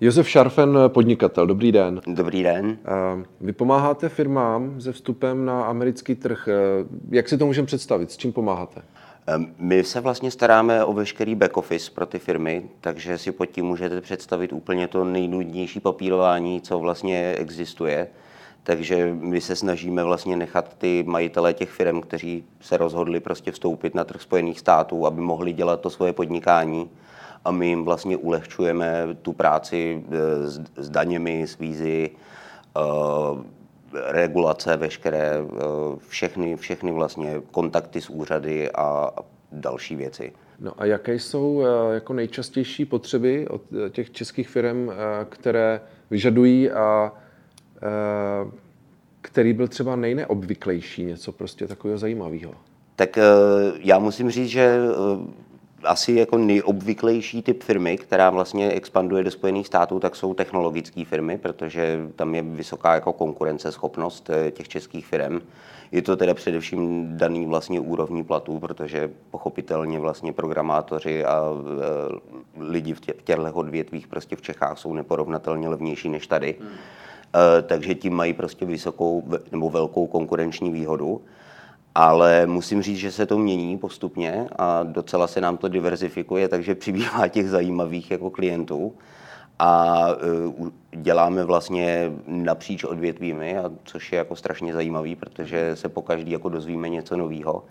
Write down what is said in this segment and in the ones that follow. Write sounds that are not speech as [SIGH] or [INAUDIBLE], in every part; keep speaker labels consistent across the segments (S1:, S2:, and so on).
S1: Josef Šarfen, podnikatel, dobrý den.
S2: Dobrý den.
S1: Vy pomáháte firmám se vstupem na americký trh. Jak si to můžeme představit? S čím pomáháte?
S2: My se vlastně staráme o veškerý back office pro ty firmy, takže si pod tím můžete představit úplně to nejnudnější papírování, co vlastně existuje. Takže my se snažíme vlastně nechat ty majitele těch firm, kteří se rozhodli prostě vstoupit na trh Spojených států, aby mohli dělat to svoje podnikání. A my jim vlastně ulehčujeme tu práci e, s, s daněmi, s vízy, uh, regulace, veškeré, uh, všechny, všechny vlastně kontakty s úřady a další věci.
S1: No a jaké jsou jako nejčastější potřeby od těch českých firm, které vyžadují a který byl třeba nejneobvyklejší, něco prostě takového zajímavého?
S2: Tak já musím říct, že asi jako nejobvyklejší typ firmy, která vlastně expanduje do Spojených států, tak jsou technologické firmy, protože tam je vysoká jako konkurenceschopnost těch českých firm. Je to teda především daný vlastně úrovní platů, protože pochopitelně vlastně programátoři a lidi v těchto odvětvích prostě v Čechách jsou neporovnatelně levnější než tady. Hmm. Eh, takže tím mají prostě vysokou nebo velkou konkurenční výhodu. Ale musím říct, že se to mění postupně a docela se nám to diverzifikuje, takže přibývá těch zajímavých jako klientů. A eh, děláme vlastně napříč odvětvími, a což je jako strašně zajímavý, protože se po každý jako dozvíme něco nového.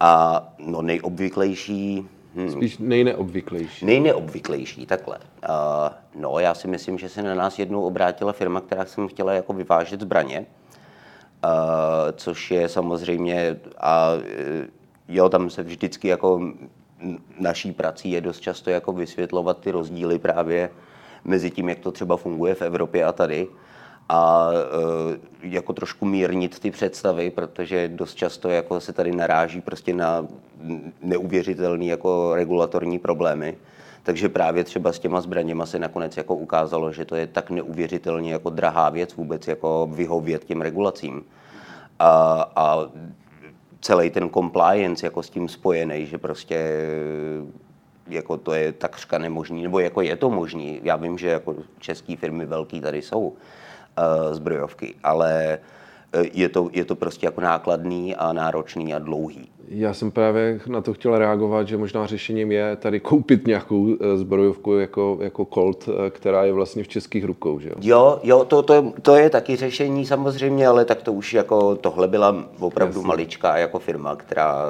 S2: A no nejobvyklejší
S1: Hmm. Spíš nejneobvyklejší.
S2: Nejneobvyklejší, takhle. Uh, no, já si myslím, že se na nás jednou obrátila firma, která jsem chtěla jako vyvážet zbraně, což je samozřejmě, a uh, jo, tam se vždycky jako naší prací je dost často jako vysvětlovat ty rozdíly právě mezi tím, jak to třeba funguje v Evropě a tady a e, jako trošku mírnit ty představy, protože dost často jako se tady naráží prostě na neuvěřitelné jako regulatorní problémy. Takže právě třeba s těma zbraněma se nakonec jako ukázalo, že to je tak neuvěřitelně jako drahá věc vůbec jako vyhovět těm regulacím. A, a celý ten compliance jako s tím spojený, že prostě jako to je takřka nemožný, nebo jako je to možný. Já vím, že jako české firmy velký tady jsou, Eh, zbrojovky, ale eh, je to, je to prostě jako nákladný a náročný a dlouhý.
S1: Já jsem právě na to chtěl reagovat, že možná řešením je tady koupit nějakou eh, zbrojovku jako, jako Colt, která je vlastně v českých rukou, že jo?
S2: Jo, jo to, to, to je taky řešení samozřejmě, ale tak to už jako tohle byla opravdu Jasně. maličká jako firma, která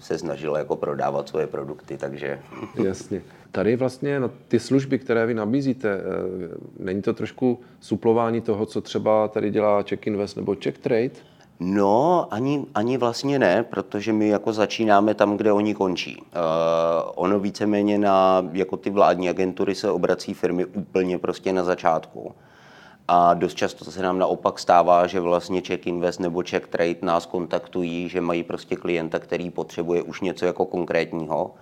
S2: se snažila jako prodávat svoje produkty, takže...
S1: Jasně. Tady vlastně na ty služby, které vy nabízíte, eh, není to trošku suplování toho, co třeba tady dělá Check Invest nebo Check Trade?
S2: No, ani, ani vlastně ne, protože my jako začínáme tam, kde oni končí. Uh, ono víceméně na jako ty vládní agentury se obrací firmy úplně prostě na začátku. A dost často se nám naopak stává, že vlastně Check Invest nebo Check Trade nás kontaktují, že mají prostě klienta, který potřebuje už něco jako konkrétního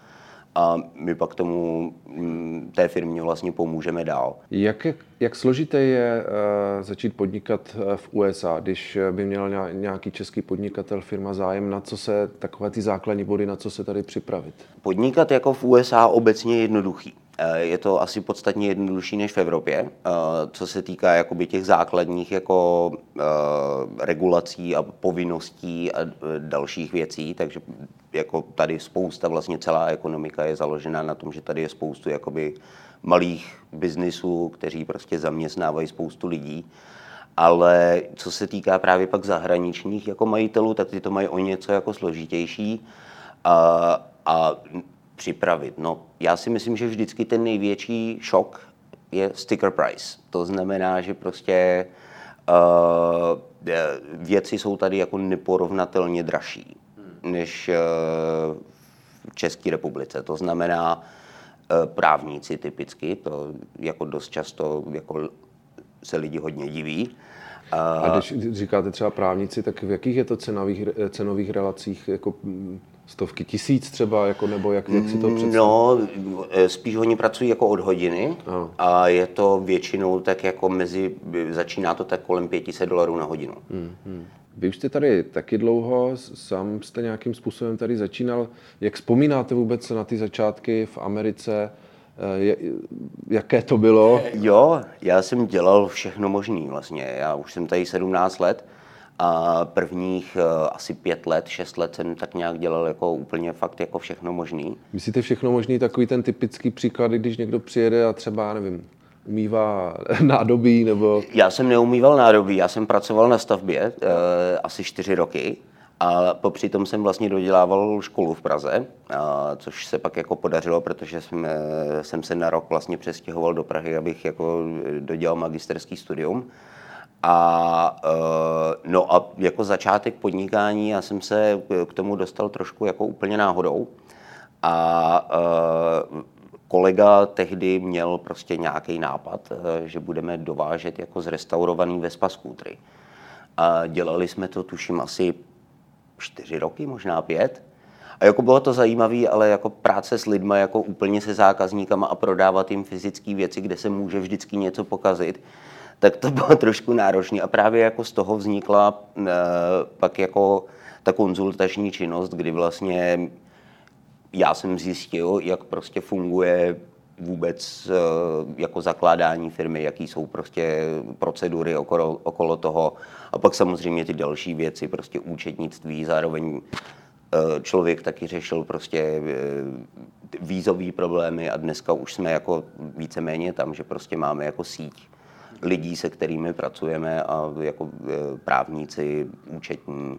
S2: a my pak tomu mm, té firmě vlastně pomůžeme dál.
S1: Jak, jak složité je uh, začít podnikat eh, v USA, když by měl nějaký český podnikatel, firma zájem, na co se, takové ty základní body, na co se tady připravit?
S2: Podnikat jako v USA obecně je jednoduchý. Eh, je to asi podstatně jednodušší než v Evropě, co se týká jakoby těch základních jako regulací a povinností a dalších věcí, takže jako tady spousta, vlastně celá ekonomika je založena na tom, že tady je spoustu jakoby malých biznisů, kteří prostě zaměstnávají spoustu lidí. Ale co se týká právě pak zahraničních jako majitelů, tak ty to mají o něco jako složitější a, a připravit. No, já si myslím, že vždycky ten největší šok je sticker price. To znamená, že prostě uh, věci jsou tady jako neporovnatelně dražší než eh, v České republice. To znamená eh, právníci typicky, to jako dost často jako se lidi hodně diví.
S1: A když říkáte třeba právníci, tak v jakých je to cenových, cenových relacích? Jako mm, stovky tisíc třeba, jako, nebo jak, jak si to představíte?
S2: No, eh, spíš oni pracují jako od hodiny a. a je to většinou tak jako mezi, začíná to tak kolem 500 dolarů na hodinu. Hmm, hmm.
S1: Vy už jste tady taky dlouho, sám jste nějakým způsobem tady začínal. Jak vzpomínáte vůbec na ty začátky v Americe? jaké to bylo?
S2: Jo, já jsem dělal všechno možný vlastně. Já už jsem tady 17 let a prvních uh, asi pět let, šest let jsem tak nějak dělal jako úplně fakt jako všechno možný.
S1: Myslíte všechno možný, takový ten typický příklad, když někdo přijede a třeba, nevím, umývá [LAUGHS] nádobí nebo...
S2: Já jsem neumýval nádobí, já jsem pracoval na stavbě uh, asi čtyři roky a popři tom jsem vlastně dodělával školu v Praze, uh, což se pak jako podařilo, protože jsem, uh, jsem se na rok vlastně přestěhoval do Prahy, abych jako dodělal magisterský studium. A no a jako začátek podnikání, já jsem se k tomu dostal trošku jako úplně náhodou. A kolega tehdy měl prostě nějaký nápad, eh, že budeme dovážet jako zrestaurovaný Vespa skútry. A dělali jsme to, tuším, asi čtyři roky, možná pět. A jako bylo to zajímavé, ale jako práce s lidmi, jako úplně se zákazníkama a prodávat jim fyzické věci, kde se může vždycky něco pokazit, tak to bylo [LAUGHS] trošku náročné. A právě jako z toho vznikla e, pak jako ta konzultační činnost, kdy vlastně já jsem zjistil, jak prostě funguje vůbec eh, jako zakládání firmy, jaký jsou prostě procedury okolo, okolo toho. A pak samozřejmě ty další věci, prostě účetnictví, zároveň eh, člověk taky řešil prostě vízové problémy a dneska už jsme jako víceméně tam, že prostě máme jako síť lidí, se kterými pracujeme a jako právníci, účetní,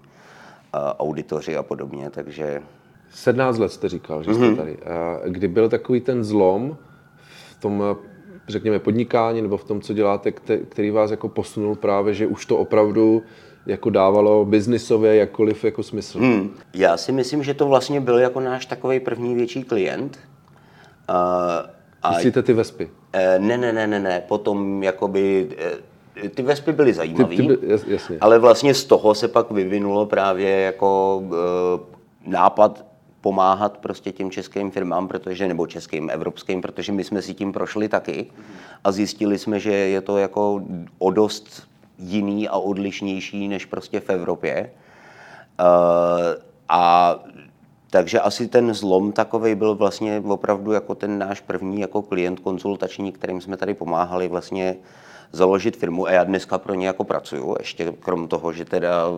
S2: auditoři a podobně, takže
S1: 17 let jste říkal, že jste mm-hmm. tady. Kdy byl takový ten zlom v tom, řekněme, podnikání nebo v tom, co děláte, který vás jako posunul právě, že už to opravdu jako dávalo biznisově jakkoliv jako smysl? Hmm.
S2: Já si myslím, že to vlastně byl jako náš takový první větší klient.
S1: Uh, a Myslíte ty Vespy?
S2: Uh, ne, ne, ne, ne, ne. Potom jakoby uh, ty Vespy byly zajímavé, ale vlastně z toho se pak vyvinulo právě jako uh, nápad pomáhat prostě těm českým firmám, protože, nebo českým, evropským, protože my jsme si tím prošli taky a zjistili jsme, že je to jako o dost jiný a odlišnější než prostě v Evropě. Uh, a takže asi ten zlom takový byl vlastně opravdu jako ten náš první jako klient konzultační, kterým jsme tady pomáhali vlastně založit firmu a já dneska pro ně jako pracuju, ještě krom toho, že teda uh,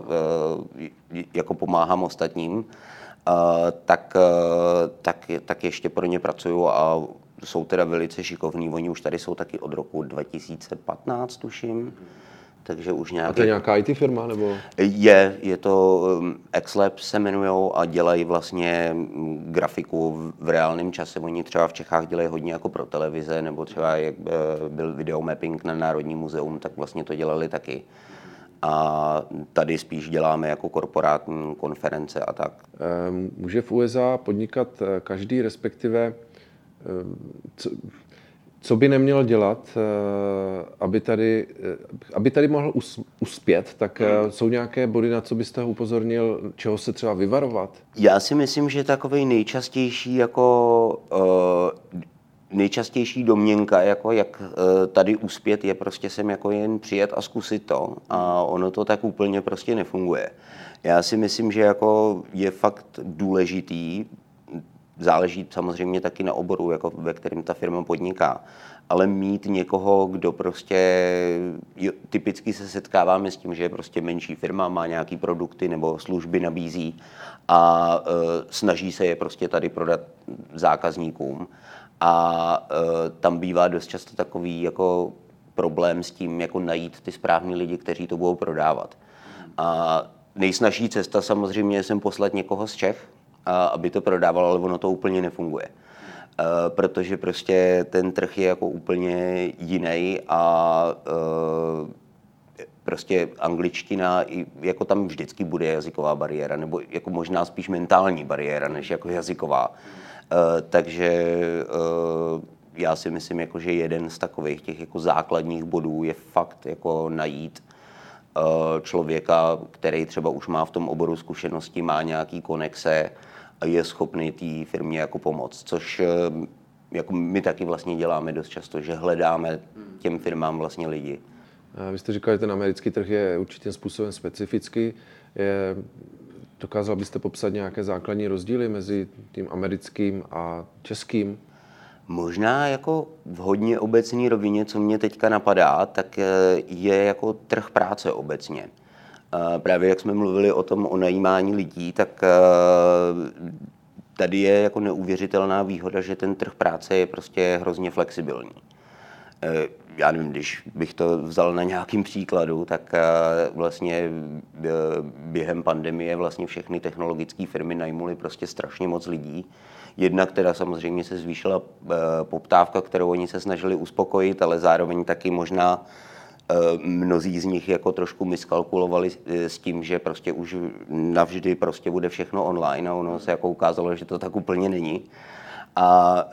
S2: jako pomáhám ostatním, tak, eh, tak, tak ještě pro ně pracuju a jsou teda velice šikovní. Oni už tady jsou taky od roku 2015, tuším. Takže už nějaký... A
S1: to je nějaká IT firma, nebo?
S2: Je, je to um, XLab se jmenují a dělají vlastně mm, grafiku v reálném čase. Oni třeba v Čechách dělají hodně jako pro televize, nebo třeba jak eh, byl videomapping na Národní muzeum, tak vlastně to dělali taky a tady spíš děláme jako korporátní konference a tak.
S1: Ehm, může v USA podnikat eh, každý, respektive ehm, co, co by neměl dělat, eh, aby tady, eh, aby tady mohl uspět, tak jsou nějaké body, na co byste ho upozornil, čeho se třeba vyvarovat?
S2: Já si myslím, že takový nejčastější jako nejčastější domněnka, jako jak eh, tady uspět, je prostě sem jako jen přijet a zkusit to. A ono to tak úplně prostě nefunguje. Já si myslím, že jako je fakt důležitý, záleží samozřejmě taky na oboru, jako ve kterém ta firma podniká, ale mít někoho, kdo prostě, jo, typicky se setkáváme s tím, že je prostě menší firma, má nějaký produkty nebo služby nabízí a e, snaží se je prostě tady prodat zákazníkům a e, tam bývá dost často takový jako problém s tím, jako najít ty správní lidi, kteří to budou prodávat. A nejsnažší cesta samozřejmě je sem poslat někoho z Čech, aby to prodával, ale ono to úplně nefunguje. E, protože prostě ten trh je jako úplně jiný a e, prostě angličtina, jako tam vždycky bude jazyková bariéra, nebo jako možná spíš mentální bariéra, než jako jazyková. Eh, takže já si myslím, jako, že jeden z takových těch jako základních bodů je fakt jako najít člověka, který třeba už má v tom oboru zkušenosti, má nějaký konexe a je schopný té firmě jako pomoct, což jako my taky vlastně děláme dost často, že hledáme těm firmám vlastně lidi.
S1: Vy jste říkal, že ten americký trh je určitým způsobem specifický. Je Dokázal byste popsat nějaké základní rozdíly mezi tím americkým a českým?
S2: Možná jako v hodně obecné rovině, co mě teďka napadá, tak je jako trh práce obecně. Právě jak jsme mluvili o tom o najímání lidí, tak tady je jako neuvěřitelná výhoda, že ten trh práce je prostě hrozně flexibilní. Eh, já nevím, když bych to vzal na nějakým příkladu, tak eh, vlastně eh, během pandemie vlastně všechny technologické firmy najmuly prostě strašně moc lidí. Jedna, která samozřejmě se zvýšila poptávka, kterou oni se snažili uspokojit, ale zároveň taky možná mnozí z nich jako trošku miskalkulovali s tím, že prostě už navždy prostě bude všechno online a ono se jako ukázalo, že to tak úplně není. A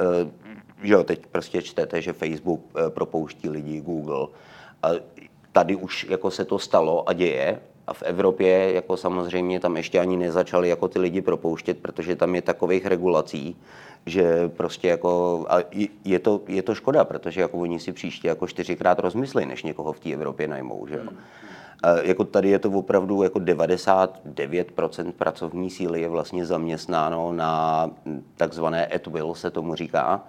S2: jo, teď prostě čtete, že Facebook eh, propouští lidi, Google. A tady už jako se to stalo a děje. A v Evropě jako samozřejmě tam ještě ani nezačali jako ty lidi propouštět, protože tam je takových regulací, že prostě jako, a je to, je to škoda, protože jako oni si příště jako čtyřikrát rozmyslí, než někoho v té Evropě najmou, že jo. A jako tady je to opravdu jako 99% pracovní síly je vlastně zaměstnáno na takzvané at will, se tomu říká,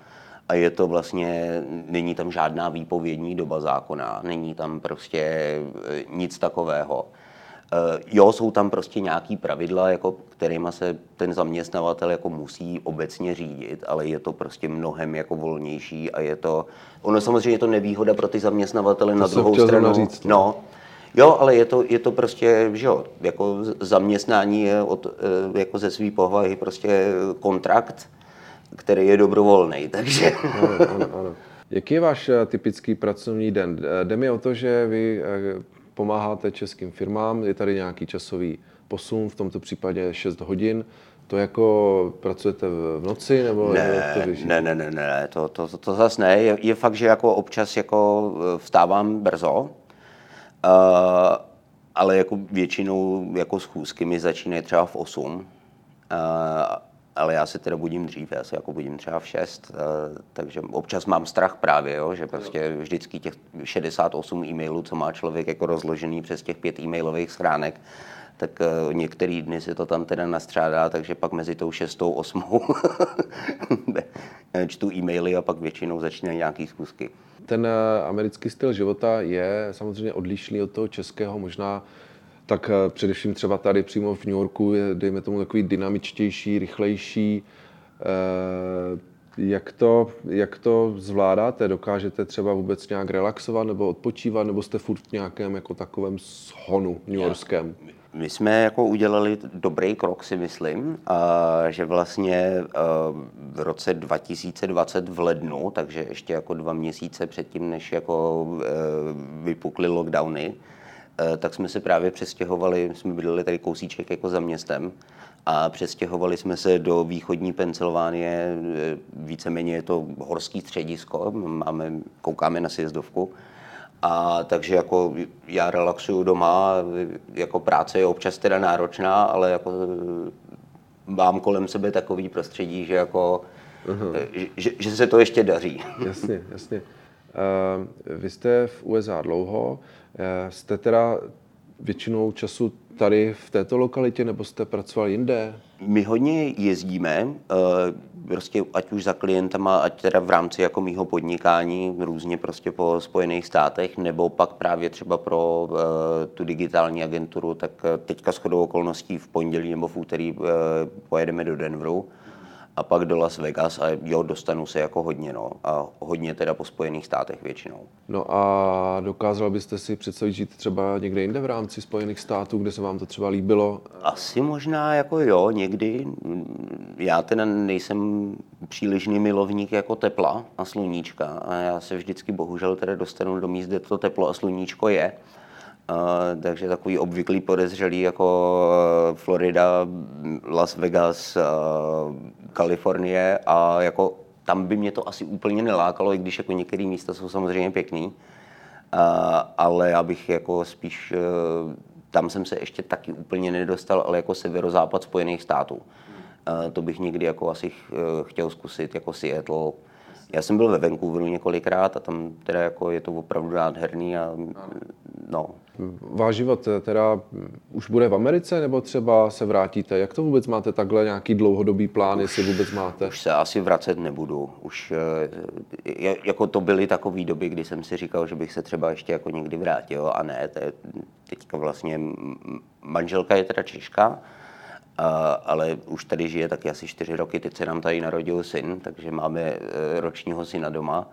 S2: a je to vlastně, není tam žádná výpovědní doba zákona, není tam prostě e, nic takového. E, jo, jsou tam prostě nějaký pravidla, jako kterýma se ten zaměstnavatel jako musí obecně řídit, ale je to prostě mnohem jako volnější a je to, ono samozřejmě je to nevýhoda pro ty zaměstnavatele to na druhou stranu. Říct, no. no, Jo, ale je to, je to prostě, že jo, jako zaměstnání je od, e, jako ze své povahy prostě kontrakt, který je dobrovolný. [LAUGHS] Takže...
S1: Ano, ano, ano. Jaký je váš eh, typický pracovní den? Eh, jde mi o to, že vy eh, pomáháte českým firmám, je tady nějaký časový posun, v tomto případě 6 hodin. To jako pracujete v noci nebo
S2: ne, to ne, ne, ne, ne, to, to, to, to zase ne. Je, je fakt, že jako občas jako vstávám brzo, uh, ale jako většinou jako schůzky mi začínají třeba v 8. Uh, ale já se teda budím dřív, já se jako budím třeba v 6, eh, takže občas mám strach právě, jo, že prostě vždycky těch 68 e-mailů, co má člověk jako rozložený přes těch pět e-mailových schránek, tak uh, některý dny se to tam teda nastřádá, takže pak mezi tou šestou, osmou [LAUGHS] čtu e-maily a pak většinou začínají nějaký zkusky.
S1: Ten uh, americký styl života je samozřejmě odlišný od toho českého, možná tak eh, především třeba tady přímo v New Yorku je, dejme tomu, takový dynamičtější, rychlejší. Eh, jak to, jak to zvládáte? Dokážete třeba vůbec nějak relaxovat nebo odpočívat, nebo jste furt v nějakém jako takovém shonu New Yorkském?
S2: My jsme jako udělali dobrý krok, si myslím, že vlastně v roce 2020 v lednu, takže ještě jako dva měsíce předtím, než jako vypukly lockdowny, Eh, tak jsme se právě přestěhovali, jsme bydleli tady kousíček jako za městem a přestěhovali jsme se do východní Pensylvánie, eh, víceméně je to horský středisko, máme, koukáme na sjezdovku. A takže jako já relaxuju doma, jako práce je občas teda náročná, ale jako eh, mám kolem sebe takový prostředí, že jako, uh-huh. že, že se to ještě daří.
S1: Jasně, jasně. Uh, vy jste v USA dlouho, Eh, jste teda většinou času tady v této lokalitě, nebo jste pracovali jinde?
S2: My hodně jezdíme, eh, prostě ať už za klientama, ať teda v rámci jako mýho podnikání, různě prostě po Spojených státech, nebo pak právě třeba pro eh, tu digitální agenturu, tak teďka shodou okolností v pondělí nebo v úterý pojedeme do Denveru a pak do Las Vegas a jo, dostanu se jako hodně, no. A hodně teda po Spojených státech většinou.
S1: No a dokázal byste si představit žít třeba někde jinde v rámci Spojených států, kde se vám to třeba líbilo?
S2: Asi možná jako jo, někdy. Já teda nejsem přílišný milovník jako tepla a sluníčka a já se vždycky bohužel teda dostanu do míst, kde to teplo a sluníčko je. Uh, takže takový obvyklý podezřelý jako uh, Florida, Las Vegas, uh, Kalifornie a jako tam by mě to asi úplně nelákalo, i když jako některé místa jsou samozřejmě pěkný, ale já bych jako spíš, tam jsem se ještě taky úplně nedostal, ale jako severozápad Spojených států. To bych někdy jako asi chtěl zkusit, jako Seattle, já jsem byl ve Vancouveru několikrát a tam teda jako je to opravdu nádherný a no.
S1: Váš život teda už bude v Americe, nebo třeba se vrátíte? Jak to vůbec máte takhle nějaký dlouhodobý plán, už, jestli vůbec máte?
S2: Už se asi vracet nebudu. Už jako to byly takové doby, kdy jsem si říkal, že bych se třeba ještě jako někdy vrátil a ne, to je teďka vlastně manželka je teda Češka, a, ale už tady žije taky asi čtyři roky, teď se nám tady narodil syn, takže máme e, ročního syna doma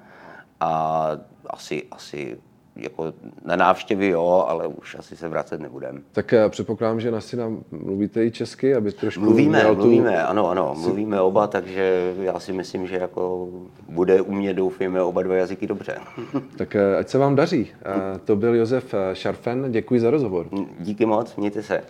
S2: a asi, asi jako na návštěvy jo, ale už asi se vracet nebudem.
S1: Tak předpokládám, že na syna mluvíte i česky, aby trošku
S2: Mluvíme, tu... mluvíme, ano, ano, mluvíme oba, takže já si myslím, že jako bude umět, doufíme, oba dva jazyky dobře. [LAUGHS]
S1: tak eh, ať se vám daří. Eh, to byl Josef Šarfen, děkuji za rozhovor.
S2: Díky moc, mějte se.